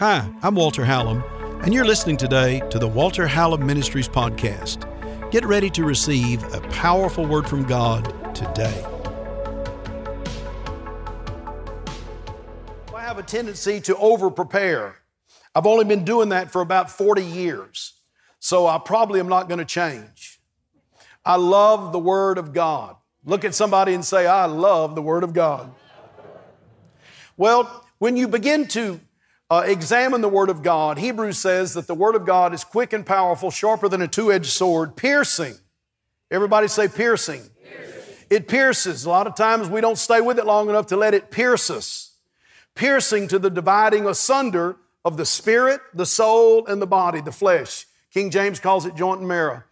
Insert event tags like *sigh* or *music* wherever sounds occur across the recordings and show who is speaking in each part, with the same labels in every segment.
Speaker 1: Hi, I'm Walter Hallam, and you're listening today to the Walter Hallam Ministries podcast. Get ready to receive a powerful word from God today.
Speaker 2: I have a tendency to over prepare. I've only been doing that for about 40 years, so I probably am not going to change. I love the Word of God. Look at somebody and say, I love the Word of God. Well, when you begin to uh, examine the Word of God, Hebrews says that the Word of God is quick and powerful, sharper than a two edged sword, piercing. Everybody say piercing. piercing. It pierces. A lot of times we don't stay with it long enough to let it pierce us. Piercing to the dividing asunder of the spirit, the soul, and the body, the flesh. King James calls it joint and marrow.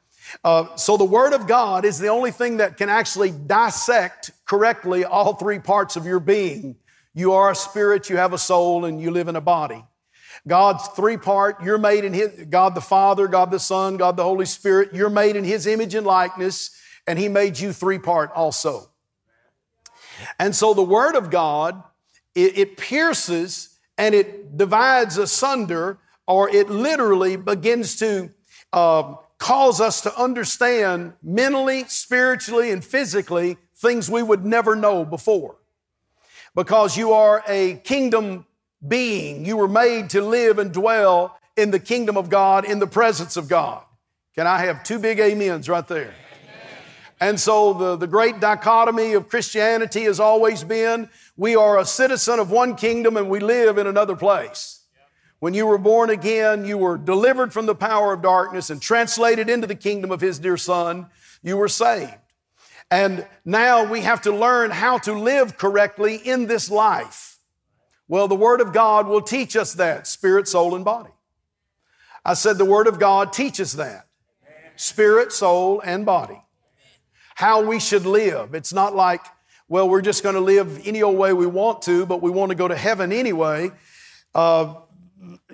Speaker 2: Uh, so the Word of God is the only thing that can actually dissect correctly all three parts of your being you are a spirit, you have a soul, and you live in a body. God's three part, you're made in His, God the Father, God the Son, God the Holy Spirit, you're made in His image and likeness, and He made you three part also. And so the Word of God, it, it pierces and it divides asunder, or it literally begins to uh, cause us to understand mentally, spiritually, and physically things we would never know before because you are a kingdom being. You were made to live and dwell in the kingdom of God, in the presence of God. Can I have two big amens right there? And so the, the great dichotomy of Christianity has always been we are a citizen of one kingdom and we live in another place. When you were born again, you were delivered from the power of darkness and translated into the kingdom of His dear Son. You were saved. And now we have to learn how to live correctly in this life. Well, the Word of God will teach us that spirit, soul, and body. I said the Word of God teaches that spirit, soul, and body. How we should live. It's not like, well, we're just going to live any old way we want to, but we want to go to heaven anyway. Uh,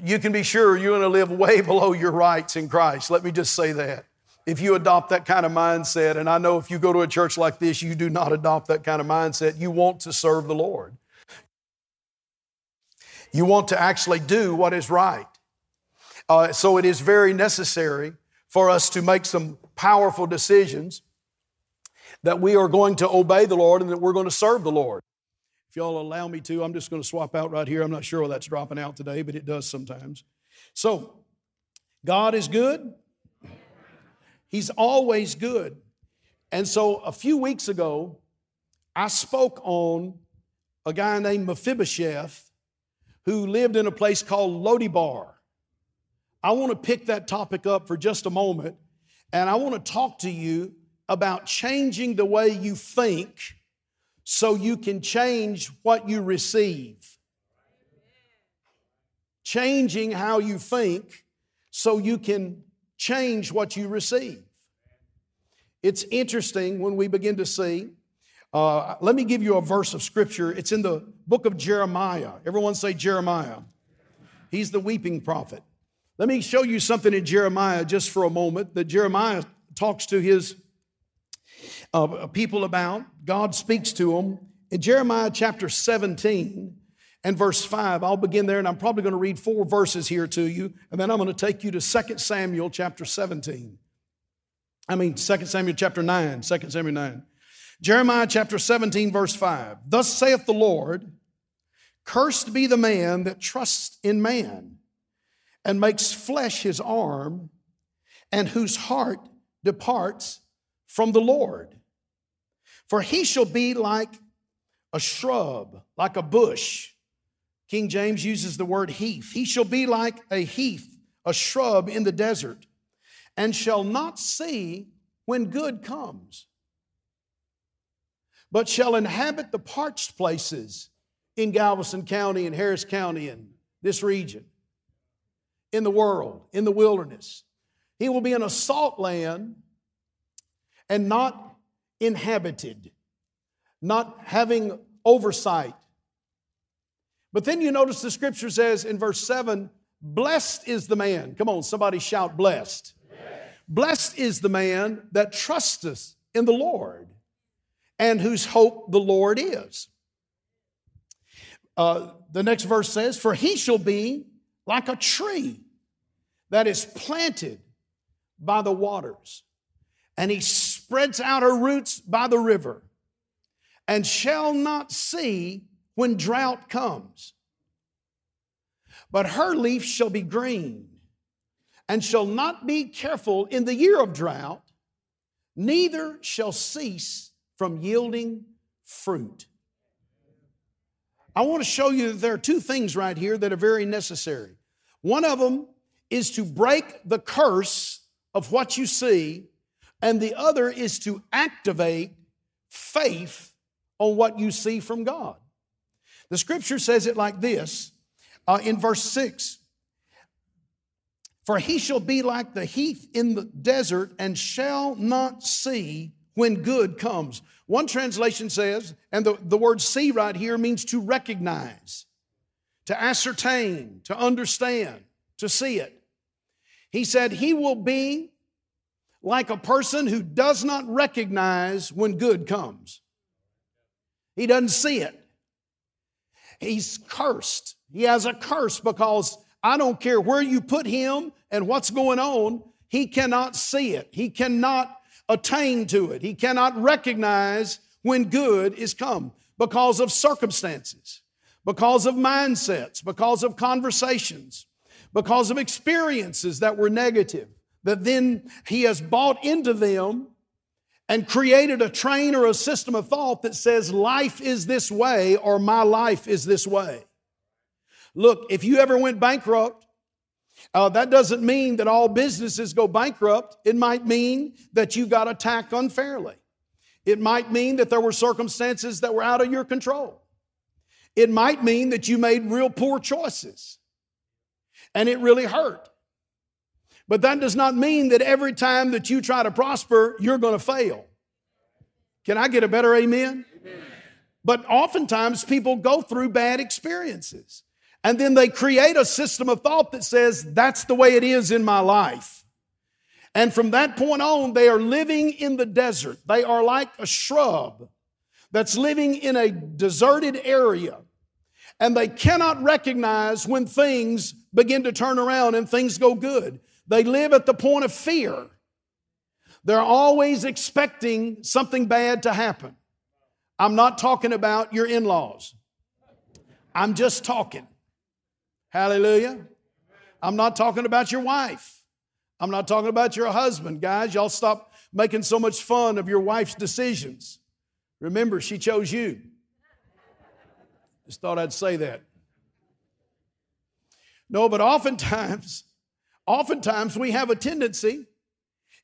Speaker 2: you can be sure you're going to live way *laughs* below your rights in Christ. Let me just say that if you adopt that kind of mindset, and I know if you go to a church like this, you do not adopt that kind of mindset, you want to serve the Lord. You want to actually do what is right. Uh, so it is very necessary for us to make some powerful decisions that we are going to obey the Lord and that we're going to serve the Lord. If y'all allow me to, I'm just going to swap out right here. I'm not sure that's dropping out today, but it does sometimes. So, God is good. He's always good. And so a few weeks ago, I spoke on a guy named Mephibosheth who lived in a place called Lodibar. I want to pick that topic up for just a moment, and I want to talk to you about changing the way you think so you can change what you receive. Changing how you think so you can change what you receive. It's interesting when we begin to see. Uh, let me give you a verse of scripture. It's in the book of Jeremiah. Everyone say Jeremiah. He's the weeping prophet. Let me show you something in Jeremiah just for a moment that Jeremiah talks to his uh, people about. God speaks to them. In Jeremiah chapter 17, and verse 5. I'll begin there and I'm probably going to read four verses here to you, and then I'm going to take you to 2 Samuel chapter 17. I mean, 2 Samuel chapter 9, 2 Samuel 9. Jeremiah chapter 17, verse 5. Thus saith the Lord, Cursed be the man that trusts in man and makes flesh his arm, and whose heart departs from the Lord. For he shall be like a shrub, like a bush King James uses the word heath. He shall be like a heath, a shrub in the desert, and shall not see when good comes, but shall inhabit the parched places in Galveston County and Harris County and this region, in the world, in the wilderness. He will be in a salt land and not inhabited, not having oversight but then you notice the scripture says in verse 7 Blessed is the man. Come on, somebody shout, blessed. Blessed is the man that trusteth in the Lord and whose hope the Lord is. Uh, the next verse says, For he shall be like a tree that is planted by the waters, and he spreads out her roots by the river, and shall not see when drought comes. But her leaf shall be green, and shall not be careful in the year of drought, neither shall cease from yielding fruit. I want to show you that there are two things right here that are very necessary. One of them is to break the curse of what you see, and the other is to activate faith on what you see from God. The scripture says it like this uh, in verse 6 For he shall be like the heath in the desert and shall not see when good comes. One translation says, and the, the word see right here means to recognize, to ascertain, to understand, to see it. He said, He will be like a person who does not recognize when good comes. He doesn't see it. He's cursed. He has a curse because I don't care where you put him and what's going on, he cannot see it. He cannot attain to it. He cannot recognize when good is come because of circumstances, because of mindsets, because of conversations, because of experiences that were negative, that then he has bought into them and created a train or a system of thought that says life is this way or my life is this way. Look, if you ever went bankrupt, uh, that doesn't mean that all businesses go bankrupt. It might mean that you got attacked unfairly. It might mean that there were circumstances that were out of your control. It might mean that you made real poor choices and it really hurt. But that does not mean that every time that you try to prosper, you're going to fail. Can I get a better amen? amen? But oftentimes people go through bad experiences. And then they create a system of thought that says, that's the way it is in my life. And from that point on, they are living in the desert. They are like a shrub that's living in a deserted area. And they cannot recognize when things begin to turn around and things go good. They live at the point of fear. They're always expecting something bad to happen. I'm not talking about your in laws. I'm just talking Hallelujah. I'm not talking about your wife. I'm not talking about your husband. Guys, y'all stop making so much fun of your wife's decisions. Remember, she chose you. Just thought I'd say that. No, but oftentimes, oftentimes we have a tendency,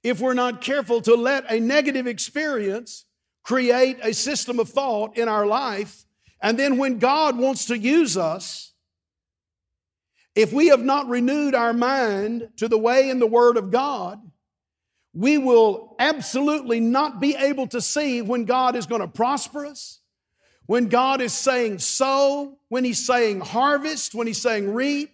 Speaker 2: if we're not careful, to let a negative experience create a system of thought in our life. And then when God wants to use us, if we have not renewed our mind to the way and the Word of God, we will absolutely not be able to see when God is going to prosper us, when God is saying sow, when He's saying harvest, when He's saying reap,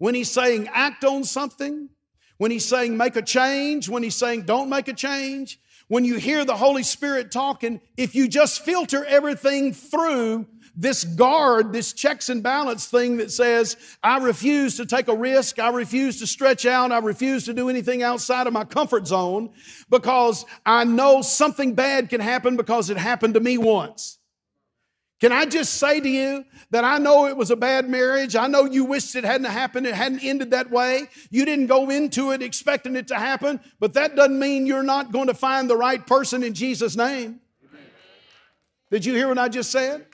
Speaker 2: when He's saying act on something, when He's saying make a change, when He's saying don't make a change. When you hear the Holy Spirit talking, if you just filter everything through this guard, this checks and balance thing that says, I refuse to take a risk, I refuse to stretch out, I refuse to do anything outside of my comfort zone because I know something bad can happen because it happened to me once. Can I just say to you that I know it was a bad marriage. I know you wished it hadn't happened. It hadn't ended that way. You didn't go into it expecting it to happen, but that doesn't mean you're not going to find the right person in Jesus' name. Did you hear what I just said?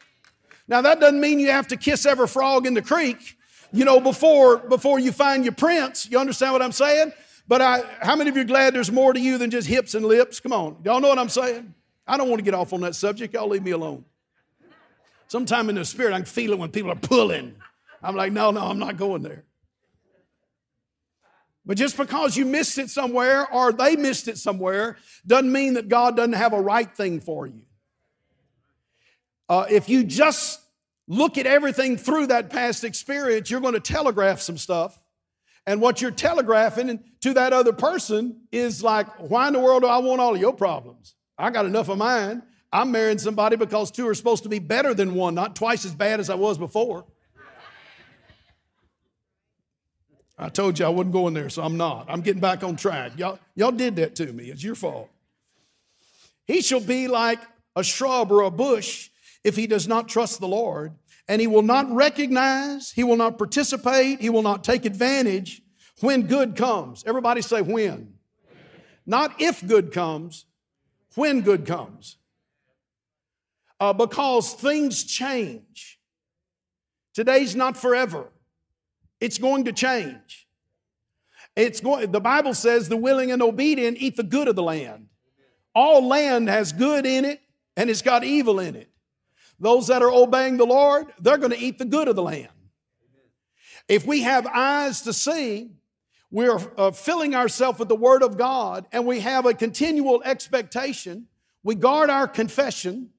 Speaker 2: Now that doesn't mean you have to kiss every frog in the creek, you know, before before you find your prince. You understand what I'm saying? But I, how many of you are glad there's more to you than just hips and lips? Come on, y'all know what I'm saying? I don't want to get off on that subject. Y'all leave me alone. Sometime in the spirit, I can feel it when people are pulling. I'm like, no, no, I'm not going there. But just because you missed it somewhere or they missed it somewhere doesn't mean that God doesn't have a right thing for you. Uh, if you just look at everything through that past experience, you're going to telegraph some stuff. And what you're telegraphing to that other person is like, why in the world do I want all of your problems? I got enough of mine. I'm marrying somebody because two are supposed to be better than one, not twice as bad as I was before. I told you I wasn't going there, so I'm not. I'm getting back on track. Y'all, y'all did that to me. It's your fault. He shall be like a shrub or a bush if he does not trust the Lord, and he will not recognize, he will not participate, he will not take advantage when good comes. Everybody say when. Not if good comes, when good comes. Uh, because things change. Today's not forever. It's going to change. It's going, the Bible says the willing and obedient eat the good of the land. All land has good in it and it's got evil in it. Those that are obeying the Lord, they're going to eat the good of the land. If we have eyes to see, we're uh, filling ourselves with the Word of God and we have a continual expectation. We guard our confession.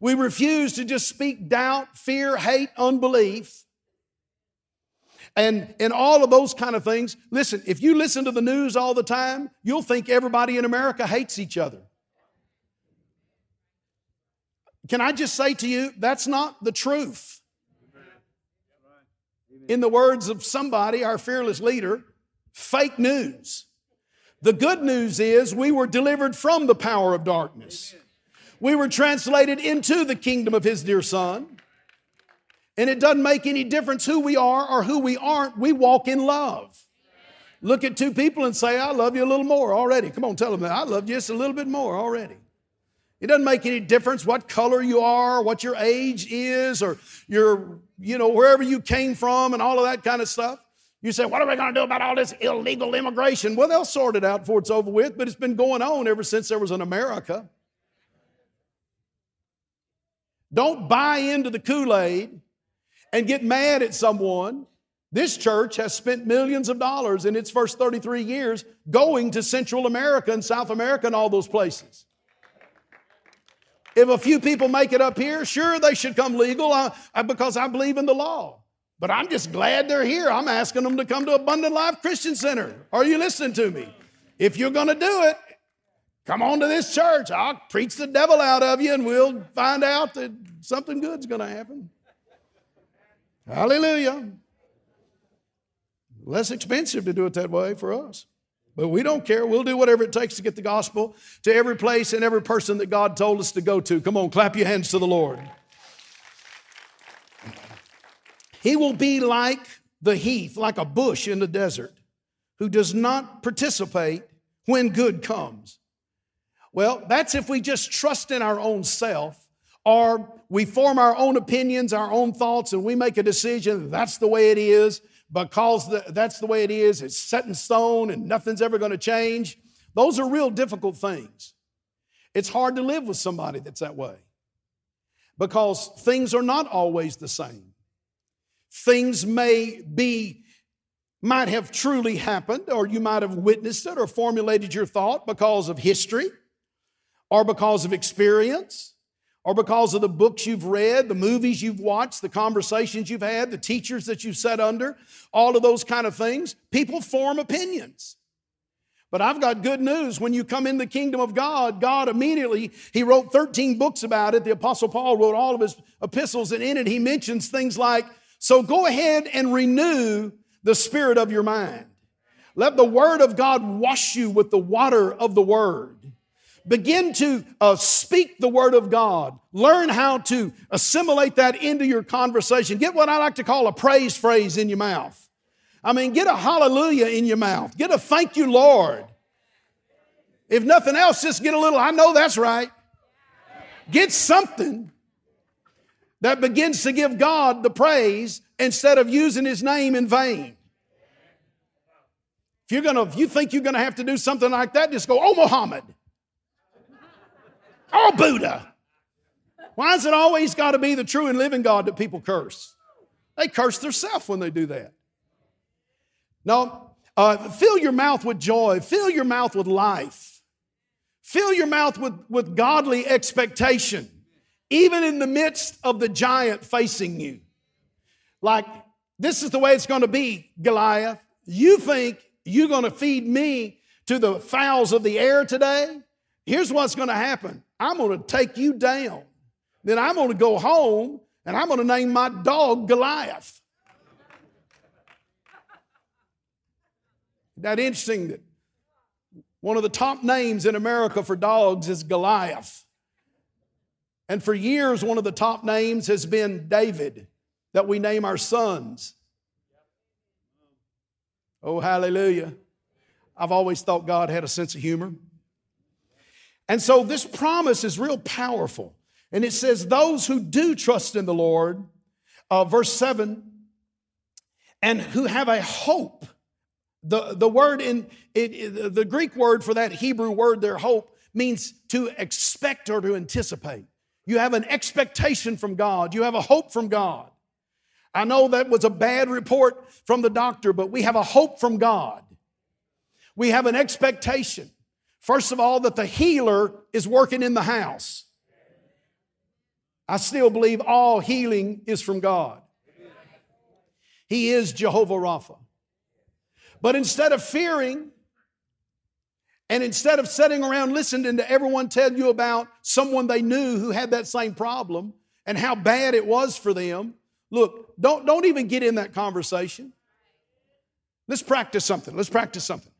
Speaker 2: We refuse to just speak doubt, fear, hate, unbelief and, and all of those kind of things. Listen, if you listen to the news all the time, you'll think everybody in America hates each other. Can I just say to you, that's not the truth. In the words of somebody, our fearless leader, fake news. The good news is we were delivered from the power of darkness. We were translated into the kingdom of His dear Son. And it doesn't make any difference who we are or who we aren't. We walk in love. Look at two people and say, I love you a little more already. Come on, tell them that. I love you just a little bit more already. It doesn't make any difference what color you are, what your age is, or your, you know, wherever you came from and all of that kind of stuff. You say, what are we going to do about all this illegal immigration? Well, they'll sort it out before it's over with, but it's been going on ever since there was an America. Don't buy into the Kool Aid and get mad at someone. This church has spent millions of dollars in its first 33 years going to Central America and South America and all those places. If a few people make it up here, sure, they should come legal uh, uh, because I believe in the law. But I'm just glad they're here. I'm asking them to come to Abundant Life Christian Center. Are you listening to me? If you're going to do it, come on to this church. I'll preach the devil out of you and we'll find out that something good's going to happen. Hallelujah. Less expensive to do it that way for us. But we don't care. We'll do whatever it takes to get the gospel to every place and every person that God told us to go to. Come on, clap your hands to the Lord. He will be like the heath, like a bush in the desert, who does not participate when good comes. Well, that's if we just trust in our own self or we form our own opinions, our own thoughts, and we make a decision that's the way it is because that's the way it is. It's set in stone and nothing's ever going to change. Those are real difficult things. It's hard to live with somebody that's that way because things are not always the same. Things may be, might have truly happened, or you might have witnessed it or formulated your thought because of history or because of experience or because of the books you've read, the movies you've watched, the conversations you've had, the teachers that you've sat under, all of those kind of things, people form opinions. But I've got good news. When you come in the kingdom of God, God immediately, He wrote 13 books about it. The Apostle Paul wrote all of his epistles, and in it, he mentions things like, So go ahead and renew the spirit of your mind. Let the word of God wash you with the water of the word begin to uh, speak the word of God. Learn how to assimilate that into your conversation. Get what I like to call a praise phrase in your mouth. I mean, get a hallelujah in your mouth. Get a thank you, Lord. If nothing else, just get a little, I know that's right. Get something that begins to give God the praise instead of using his name in vain. If you're gonna, if you think you're gonna have to do something like that, just go, oh Muhammad. Oh, Buddha. Why has it always got to be the true and living God that people curse? They curse themselves when they do that. No, uh, fill your mouth with joy, fill your mouth with life, fill your mouth with, with godly expectation, even in the midst of the giant facing you. Like, this is the way it's going to be, Goliath. You think you're going to feed me to the fowls of the air today? Here's what's going to happen I'm going to take you down. Then I'm going to go home and I'm going to name my dog Goliath. that interesting that one of the top names in America for dogs is Goliath. And for years, one of the top names has been David, that we name our sons. Oh, hallelujah. I've always thought God had a sense of humor. And so this promise is real powerful. And it says, Those who do trust in the Lord, uh, verse 7, and who have a hope. The, the word in it, the Greek word for that Hebrew word their hope, means to expect or to anticipate. You have an expectation from God, you have a hope from God. I know that was a bad report from the doctor, but we have a hope from God. We have an expectation. First of all, that the healer is working in the house. I still believe all healing is from God. He is Jehovah Rapha. But instead of fearing, and instead of sitting around listening to everyone tell you about someone they knew who had that same problem and how bad it was for them, look, don't, don't even get in that conversation. Let's practice something. Let's practice something.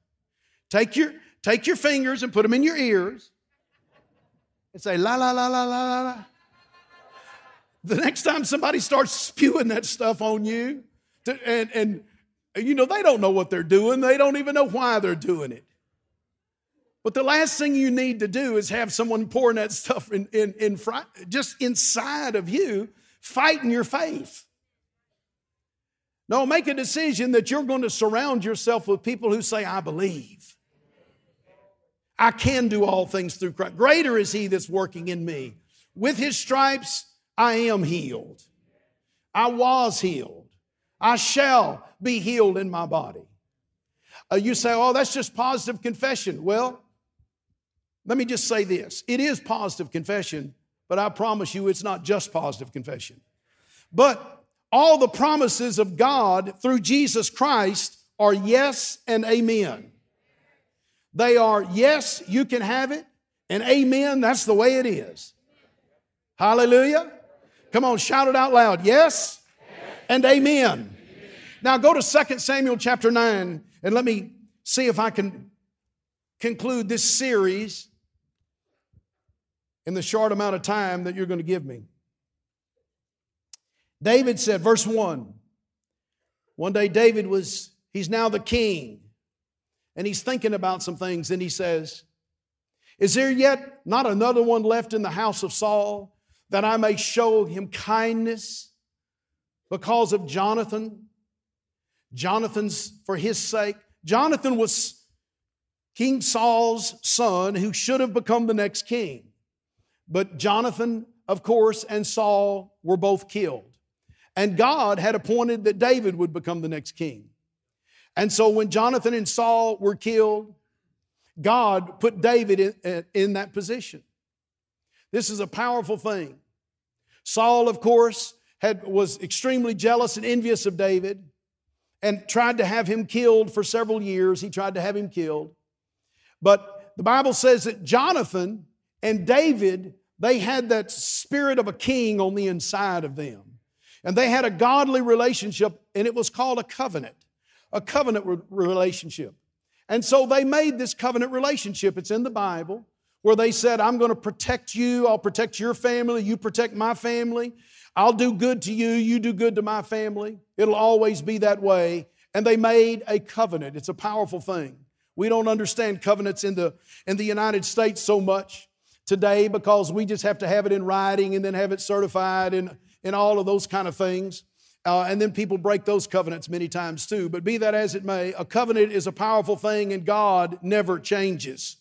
Speaker 2: Take your, take your fingers and put them in your ears and say, la, la, la, la, la, la, la. The next time somebody starts spewing that stuff on you, to, and, and you know, they don't know what they're doing, they don't even know why they're doing it. But the last thing you need to do is have someone pouring that stuff in, in, in just inside of you, fighting your faith. No, make a decision that you're going to surround yourself with people who say, I believe. I can do all things through Christ. Greater is He that's working in me. With His stripes, I am healed. I was healed. I shall be healed in my body. Uh, you say, oh, that's just positive confession. Well, let me just say this it is positive confession, but I promise you it's not just positive confession. But all the promises of God through Jesus Christ are yes and amen. They are yes, you can have it, and amen, that's the way it is. Hallelujah. Come on, shout it out loud. Yes, and amen. Now go to 2 Samuel chapter 9 and let me see if I can conclude this series in the short amount of time that you're going to give me. David said, verse 1 One day, David was, he's now the king, and he's thinking about some things, and he says, Is there yet not another one left in the house of Saul that I may show him kindness because of Jonathan? Jonathan's for his sake. Jonathan was King Saul's son who should have become the next king. But Jonathan, of course, and Saul were both killed. And God had appointed that David would become the next king. And so when Jonathan and Saul were killed, God put David in, in that position. This is a powerful thing. Saul, of course, had, was extremely jealous and envious of David and tried to have him killed for several years. He tried to have him killed. But the Bible says that Jonathan and David, they had that spirit of a king on the inside of them. And they had a godly relationship, and it was called a covenant, a covenant re- relationship. And so they made this covenant relationship. It's in the Bible where they said, I'm going to protect you, I'll protect your family, you protect my family. I'll do good to you, you do good to my family. It'll always be that way. And they made a covenant. It's a powerful thing. We don't understand covenants in the, in the United States so much today because we just have to have it in writing and then have it certified and, and all of those kind of things. Uh, and then people break those covenants many times too. But be that as it may, a covenant is a powerful thing and God never changes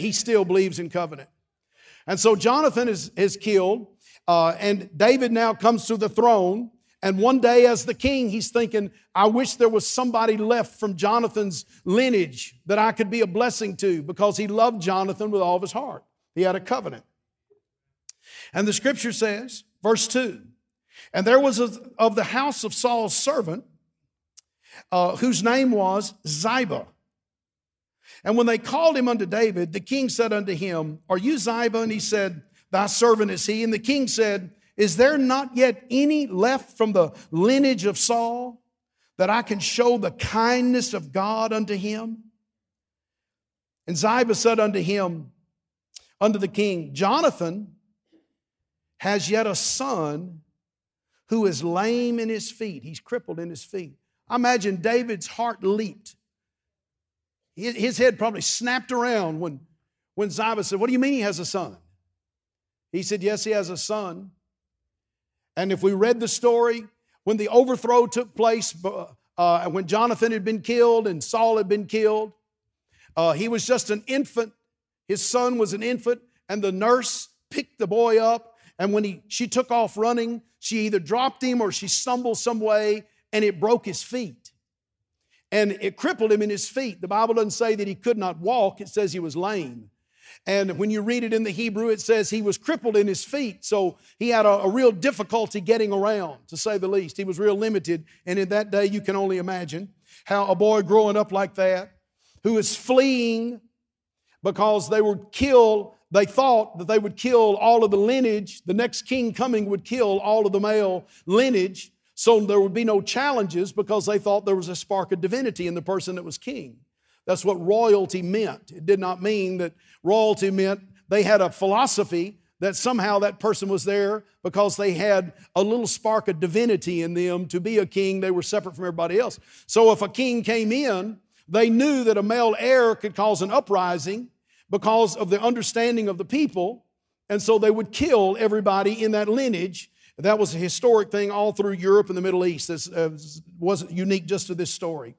Speaker 2: he still believes in covenant. And so Jonathan is, is killed, uh, and David now comes to the throne. And one day, as the king, he's thinking, I wish there was somebody left from Jonathan's lineage that I could be a blessing to because he loved Jonathan with all of his heart. He had a covenant. And the scripture says, verse 2 And there was a, of the house of Saul's servant, uh, whose name was Ziba. And when they called him unto David, the king said unto him, Are you Ziba? And he said, Thy servant is he. And the king said, Is there not yet any left from the lineage of Saul that I can show the kindness of God unto him? And Ziba said unto him, unto the king, Jonathan has yet a son who is lame in his feet. He's crippled in his feet. I imagine David's heart leaped. His head probably snapped around when, when Ziba said, What do you mean he has a son? He said, Yes, he has a son. And if we read the story, when the overthrow took place, uh, when Jonathan had been killed and Saul had been killed, uh, he was just an infant. His son was an infant, and the nurse picked the boy up. And when he, she took off running, she either dropped him or she stumbled some way, and it broke his feet. And it crippled him in his feet. The Bible doesn't say that he could not walk, it says he was lame. And when you read it in the Hebrew, it says he was crippled in his feet. So he had a, a, real difficulty getting around, to say the least. He was real limited. And in that day, you can only imagine how a boy growing up like that, who is fleeing because they would kill, they thought that they would kill all of the lineage. The next king coming would kill all of the male lineage. So there would be no challenges because they thought there was a spark of divinity in the person that was king. That's what royalty meant. It did not mean that royalty meant they had a philosophy that somehow that person was there because they had a little spark of divinity in them to be a king. They were separate from everybody else. So if a king came in, they knew that a male heir could cause an uprising because of the understanding of the people. And so they would kill everybody in that lineage. That was a historic thing all through Europe and the Middle East. This uh, wasn't unique just to this story.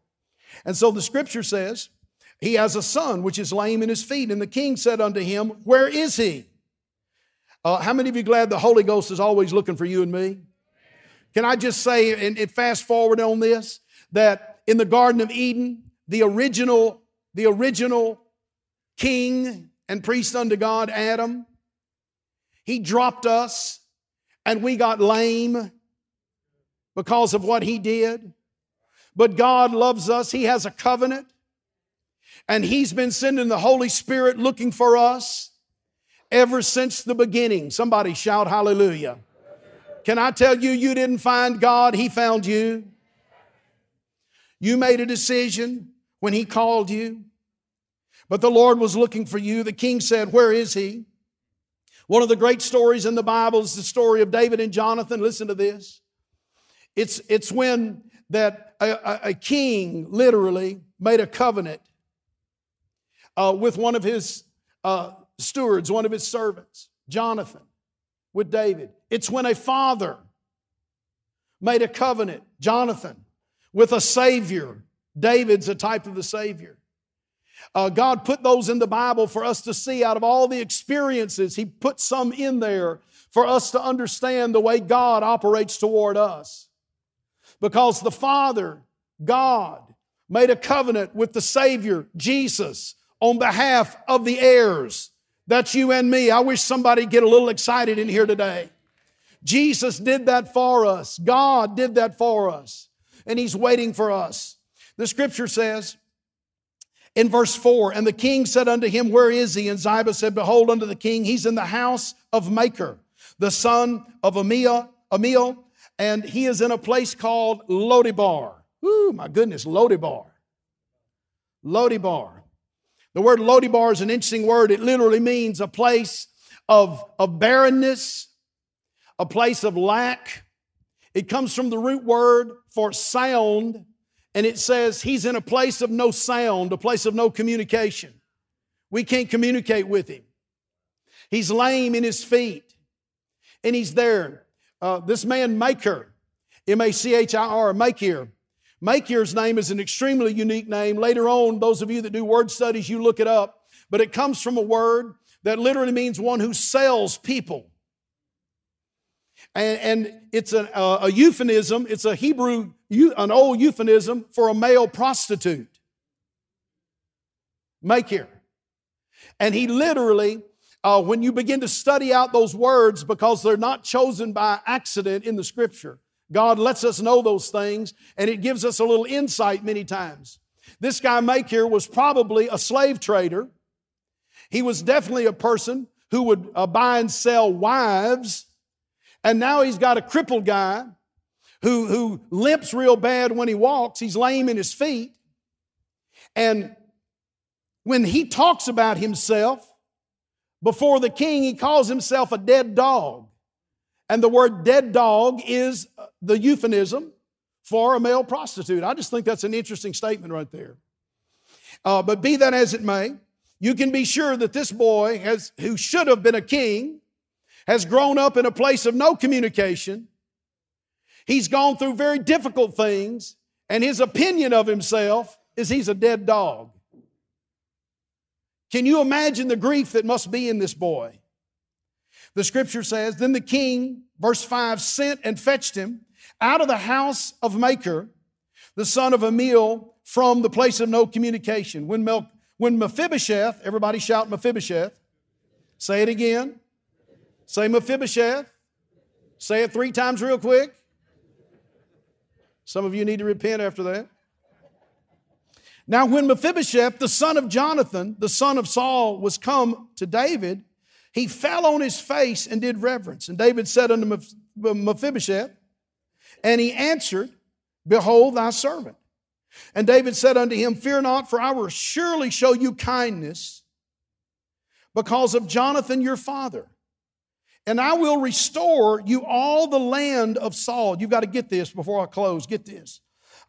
Speaker 2: And so the scripture says, He has a son which is lame in his feet. And the king said unto him, Where is he? Uh, how many of you glad the Holy Ghost is always looking for you and me? Can I just say, and, and fast forward on this, that in the Garden of Eden, the original, the original king and priest unto God, Adam, he dropped us and we got lame because of what he did. But God loves us. He has a covenant. And He's been sending the Holy Spirit looking for us ever since the beginning. Somebody shout hallelujah. Can I tell you, you didn't find God, He found you. You made a decision when He called you, but the Lord was looking for you. The king said, Where is He? One of the great stories in the Bible is the story of David and Jonathan. Listen to this. It's, it's when that a, a king literally made a covenant uh, with one of his uh, stewards, one of his servants, Jonathan, with David. It's when a father made a covenant, Jonathan, with a Savior. David's a type of the Savior. Uh, God put those in the Bible for us to see out of all the experiences. He put some in there for us to understand the way God operates toward us because the Father, God, made a covenant with the Savior, Jesus, on behalf of the heirs. That's you and me. I wish somebody get a little excited in here today. Jesus did that for us. God did that for us. And He's waiting for us. The scripture says in verse 4 And the king said unto him, Where is he? And Ziba said, Behold, unto the king, he's in the house of Machir, the son of Ammiel, Ammiel and he is in a place called Lodibar. Ooh, my goodness, Lodibar. Lodibar. The word Lodibar is an interesting word. It literally means a place of, of barrenness, a place of lack. It comes from the root word for sound, and it says he's in a place of no sound, a place of no communication. We can't communicate with him. He's lame in his feet, and he's there. Uh, this man Machir, M A C H I R, Machir. Machir's name is an extremely unique name. Later on, those of you that do word studies, you look it up. But it comes from a word that literally means one who sells people. And, and it's a, a, euphemism, it's a Hebrew, an old euphemism for a male prostitute. Machir. And he literally uh, when you begin to study out those words, because they're not chosen by accident in the scripture, God lets us know those things, and it gives us a little insight many times. This guy Machir was probably a slave trader. He was definitely a person who would uh, buy and sell wives. And now he's got a crippled guy who, who limps real bad when he walks. He's lame in his feet. And when he talks about himself before the king, he calls himself a dead dog. And the word dead dog is the euphemism for a male prostitute. I just think that's an interesting statement right there. Uh, but be that as it may, you can be sure that this boy has, who should have been a king, has grown up in a place of no communication. He's gone through very difficult things, and his opinion of himself is he's a dead dog. Can you imagine the grief that must be in this boy? The scripture says, Then the king, verse 5, sent and fetched him out of the house of Machir, the son of Ammiel, from the place of no communication. When, Mel, when Mephibosheth, everybody shout Mephibosheth. Say it again. Say Mephibosheth. Say it three times real quick. Some of you need to repent after that. Now, when Mephibosheth, the son of Jonathan, the son of Saul, was come to David, he fell on his face and did reverence. And David said unto Mephibosheth, and he answered, Behold thy servant. And David said unto him, Fear not, for I will surely show you kindness because of Jonathan your father. And I will restore you all the land of Saul. You've got to get this before I close. Get this.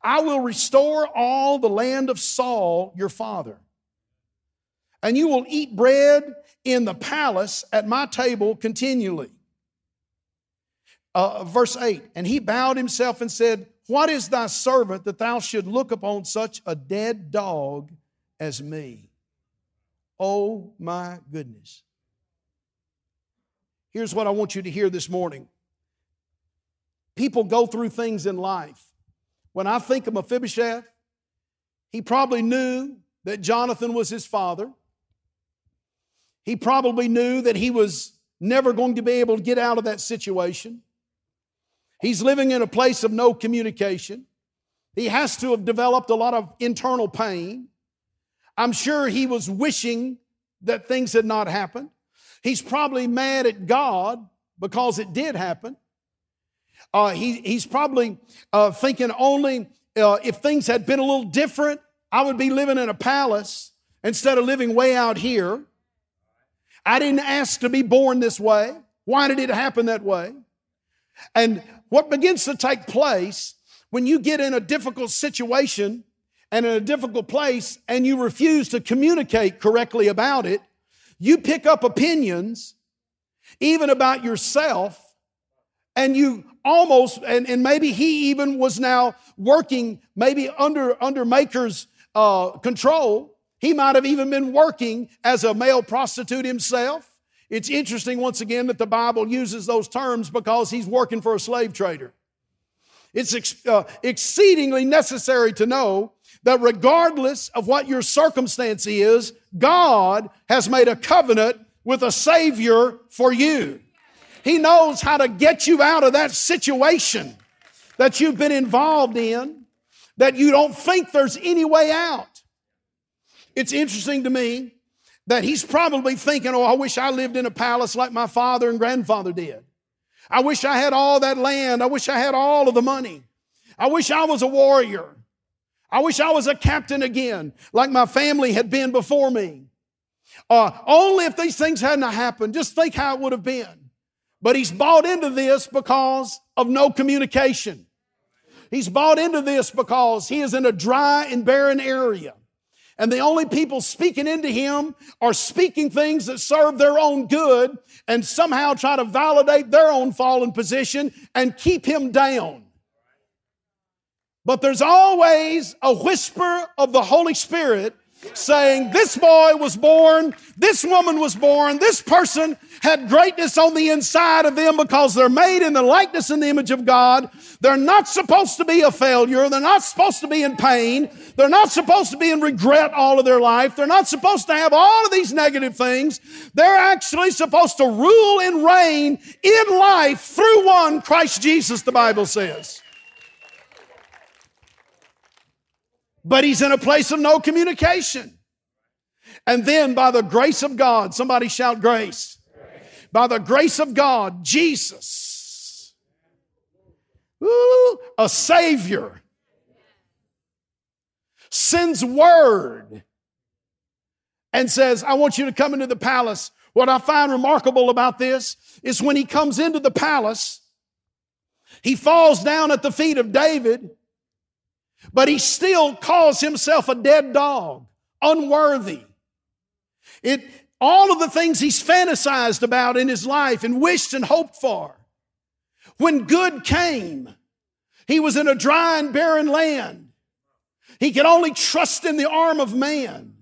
Speaker 2: I will restore all the land of Saul your father. And you will eat bread in the palace at my table continually. Uh, verse 8 And he bowed himself and said, What is thy servant that thou should look upon such a dead dog as me? Oh my goodness. Here's what I want you to hear this morning. People go through things in life. When I think of Mephibosheth, he probably knew that Jonathan was his father. He probably knew that he was never going to be able to get out of that situation. He's living in a place of no communication. He has to have developed a lot of internal pain. I'm sure he was wishing that things had not happened. He's probably mad at God because it did happen. Uh, he, he's probably uh, thinking only uh, if things had been a little different, I would be living in a palace instead of living way out here. I didn't ask to be born this way. Why did it happen that way? And what begins to take place when you get in a difficult situation and in a difficult place and you refuse to communicate correctly about it, you pick up opinions, even about yourself, and you almost, and, and maybe he even was now working, maybe under, under Machir's uh, control. He might have even been working as a male prostitute himself. It's interesting, once again, that the Bible uses those terms because he's working for a slave trader. It's ex- uh, exceedingly necessary to know that regardless of what your circumstance is, God has made a covenant with a Savior for you. He knows how to get you out of that situation that you've been involved in that you don't think there's any way out. It's interesting to me that he's probably thinking, oh, I wish I lived in a palace like my father and grandfather did. I wish I had all that land. I wish I had all of the money. I wish I was a warrior. I wish I was a captain again, like my family had been before me. Uh, only if these things hadn't happened, just think how it would have been. But he's bought into this because of no communication. He's bought into this because he is in a dry and barren area. And the only people speaking into him are speaking things that serve their own good and somehow try to validate their own fallen position and keep him down. But there's always a whisper of the Holy Spirit saying, This boy was born, this woman was born, this person had greatness on the inside of them because they're made in the likeness and the image of God. They're not supposed to be a failure. They're not supposed to be in pain. They're not supposed to be in regret all of their life. They're not supposed to have all of these negative things. They're actually supposed to rule and reign in life through one, Christ Jesus, the Bible says. But he's in a place of no communication. And then by the grace of God, somebody shout grace. By the grace of God, Jesus, a Savior sends word and says, I want you to come into the palace. What I find remarkable about this is when he comes into the palace, he falls down at the feet of David, but he still calls himself a dead dog, unworthy. It, all of the things he's fantasized about in his life and wished and hoped for. When good came, he was in a dry and barren land. He could only trust in the arm of man.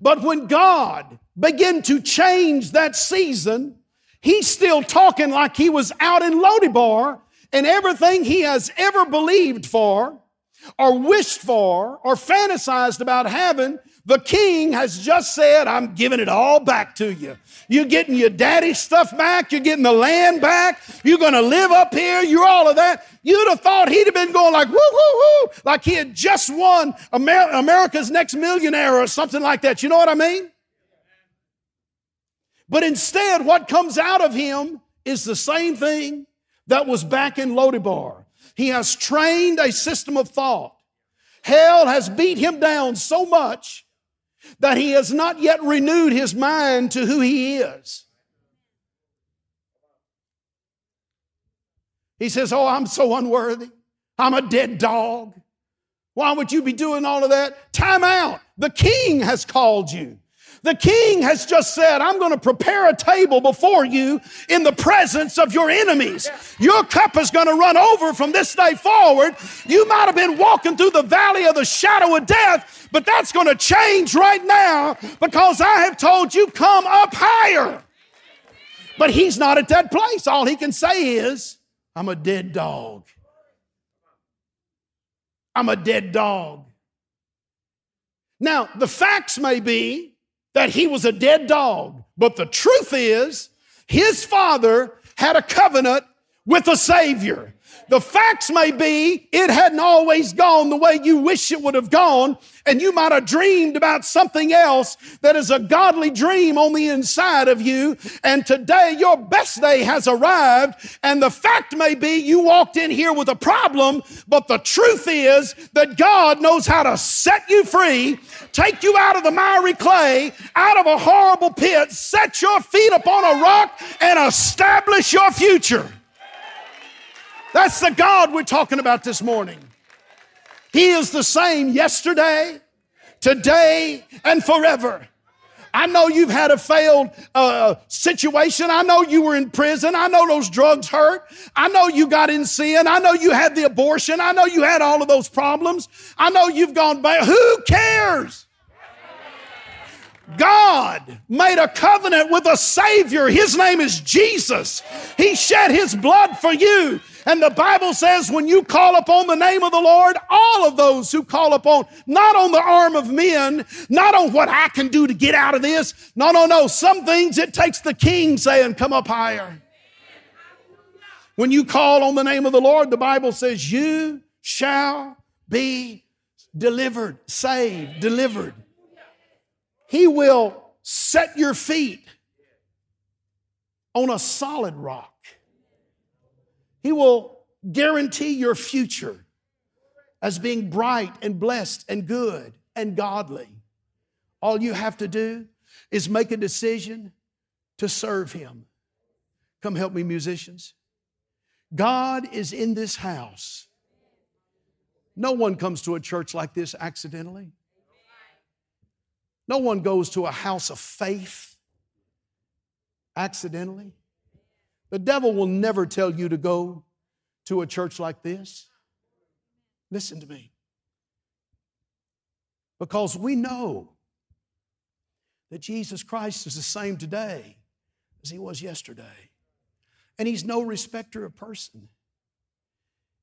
Speaker 2: But when God began to change that season, he's still talking like he was out in Lodebar and everything he has ever believed for or wished for or fantasized about having the king has just said, I'm giving it all back to you. You're getting your daddy's stuff back. You're getting the land back. You're going to live up here. You're all of that. You'd have thought he'd have been going like, woo, woo, woo, like he had just won Amer- America's next millionaire or something like that. You know what I mean? But instead, what comes out of him is the same thing that was back in Lodebar. He has trained a system of thought. Hell has beat him down so much that he has not yet renewed his mind to who he is. He says, Oh, I'm so unworthy. I'm a dead dog. Why would you be doing all of that? Time out. The king has called you. The king has just said, I'm going to prepare a table before you in the presence of your enemies. Your cup is going to run over from this day forward. You might have been walking through the valley of the shadow of death, but that's going to change right now because I have told you, come up higher. But he's not at that place. All he can say is, I'm a dead dog. I'm a dead dog. Now, the facts may be that he was a dead dog. But the truth is, his father had a covenant with a Savior. The facts may be it hadn't always gone the way you wish it would have gone, and you might have dreamed about something else that is a godly dream on the inside of you. And today your best day has arrived, and the fact may be you walked in here with a problem, but the truth is that God knows how to set you free, take you out of the miry clay, out of a horrible pit, set your feet upon a rock, and establish your future. That's the God we're talking about this morning. He is the same yesterday, today, and forever. I know you've had a failed uh, situation. I know you were in prison. I know those drugs hurt. I know you got in sin. I know you had the abortion. I know you had all of those problems. I know you've gone back. Who cares? God made a covenant with a Savior. His name is Jesus. He shed His blood for you. And the Bible says when you call upon the name of the Lord, all of those who call upon, not on the arm of men, not on what I can do to get out of this. No, no, no. Some things it takes the king saying, come up higher. When you call on the name of the Lord, the Bible says, you shall be delivered, saved, delivered. He will set your feet on a solid rock. He will guarantee your future as being bright and blessed and good and godly. All you have to do is make a decision to serve Him. Come help me, musicians. God is in this house. No one comes to a church like this accidentally. No one goes to a house of faith accidentally. The devil will never tell you to go to a church like this. Listen to me. Because we know that Jesus Christ is the same today as he was yesterday. And he's no respecter of person.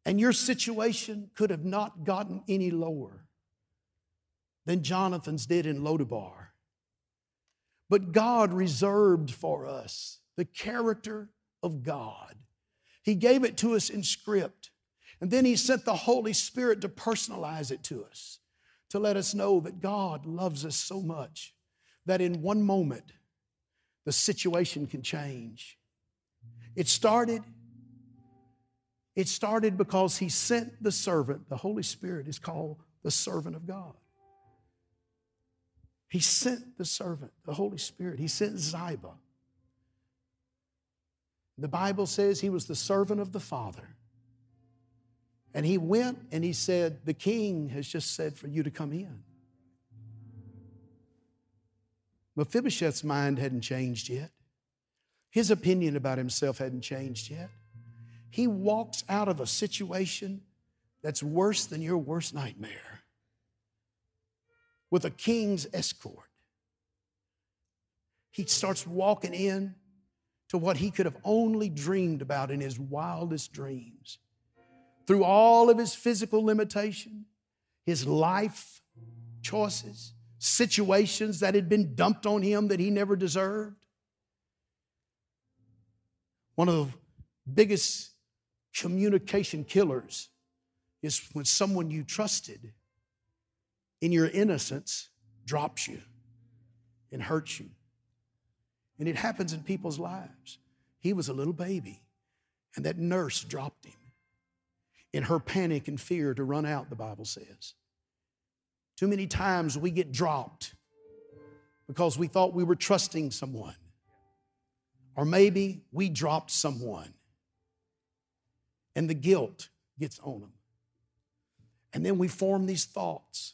Speaker 2: And your situation could have not gotten any lower than Jonathan's did in Lodebar. But God reserved for us the character of God. He gave it to us in script. And then He sent the Holy Spirit to personalize it to us, to let us know that God loves us so much that in one moment, the situation can change. It started It started because he sent the servant. The Holy Spirit is called the servant of God. He sent the servant, the Holy Spirit. He sent Ziba. The Bible says he was the servant of the Father. And he went and he said, The king has just said for you to come in. Mephibosheth's mind hadn't changed yet. His opinion about himself hadn't changed yet. He walks out of a situation that's worse than your worst nightmare with a king's escort. He starts walking in to what he could have only dreamed about in his wildest dreams. Through all of his physical limitation, his life choices, situations that had been dumped on him that he never deserved. One of the biggest communication killers is when someone you trusted in your innocence drops you and hurts you. And it happens in people's lives. He was a little baby, and that nurse dropped him in her panic and fear to run out, the Bible says. Too many times we get dropped because we thought we were trusting someone. Or maybe we dropped someone and the guilt gets on them. And then we form these thoughts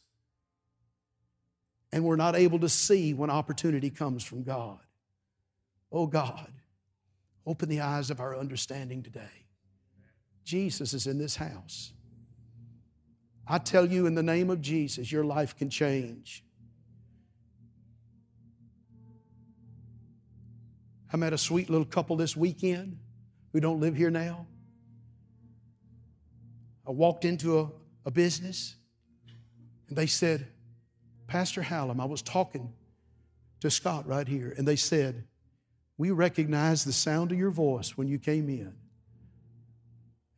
Speaker 2: and we're not able to see when opportunity comes from God. Oh God, open the eyes of our understanding today. Jesus is in this house. I tell you, in the name of Jesus, your life can change. I met a sweet little couple this weekend who don't live here now. I walked into a, a business and they said, Pastor Hallam, I was talking to Scott right here, and they said, We recognized the sound of your voice when you came in.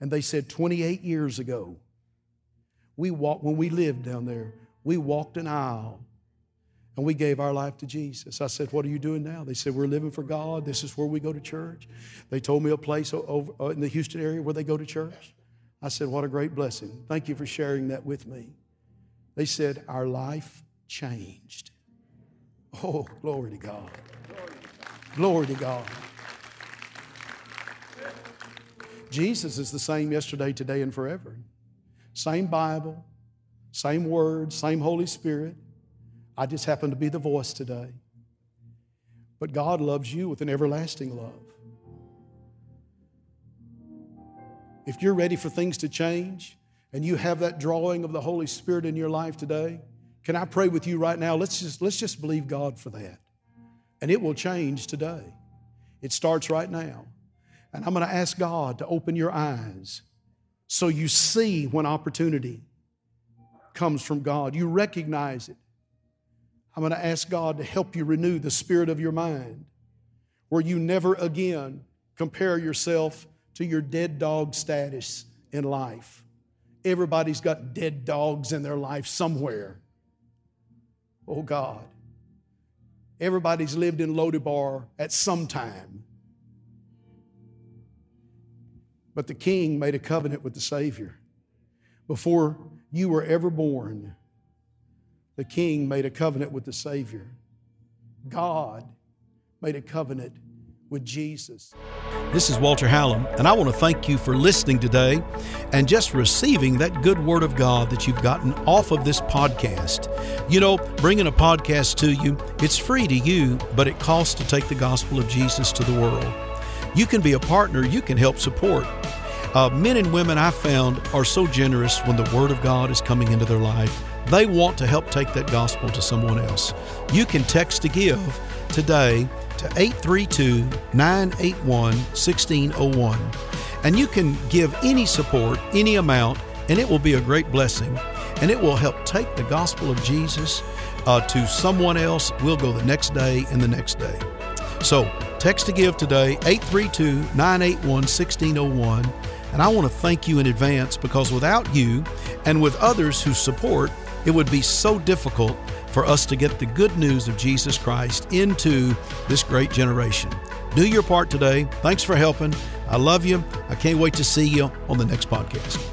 Speaker 2: And they said, 28 years ago, we walked, when we lived down there, we walked an aisle and we gave our life to Jesus. I said, What are you doing now? They said, We're living for God. This is where we go to church. They told me a place over uh, in the Houston area where they go to church. I said, What a great blessing. Thank you for sharing that with me. They said, Our life changed. Oh, glory to God. Glory to God. Jesus is the same yesterday, today, and forever. Same Bible, same Word, same Holy Spirit. I just happen to be the voice today. But God loves you with an everlasting love. If you're ready for things to change and you have that drawing of the Holy Spirit in your life today, can I pray with you right now? Let's just, let's just believe God for that. And it will change today. It starts right now. And I'm going to ask God to open your eyes so you see when opportunity comes from God. You recognize it. I'm going to ask God to help you renew the spirit of your mind where you never again compare yourself to your dead dog status in life. Everybody's got dead dogs in their life somewhere. Oh God. Everybody's lived in Lodebar at some time. But the king made a covenant with the Savior. Before you were ever born, the king made a covenant with the Savior. God made a covenant with Jesus.
Speaker 1: This is Walter Hallam, and I want to thank you for listening today and just receiving that good word of God that you've gotten off of this podcast. You know, bringing a podcast to you, it's free to you, but it costs to take the gospel of Jesus to the world. You can be a partner, you can help support. Uh, men and women I found are so generous when the Word of God is coming into their life. They want to help take that gospel to someone else. You can text to give today to 832 981 1601. And you can give any support, any amount, and it will be a great blessing. And it will help take the gospel of Jesus uh, to someone else. We'll go the next day and the next day. So text to give today, 832 981 1601. And I want to thank you in advance because without you and with others who support, it would be so difficult for us to get the good news of Jesus Christ into this great generation. Do your part today. Thanks for helping. I love you. I can't wait to see you on the next podcast.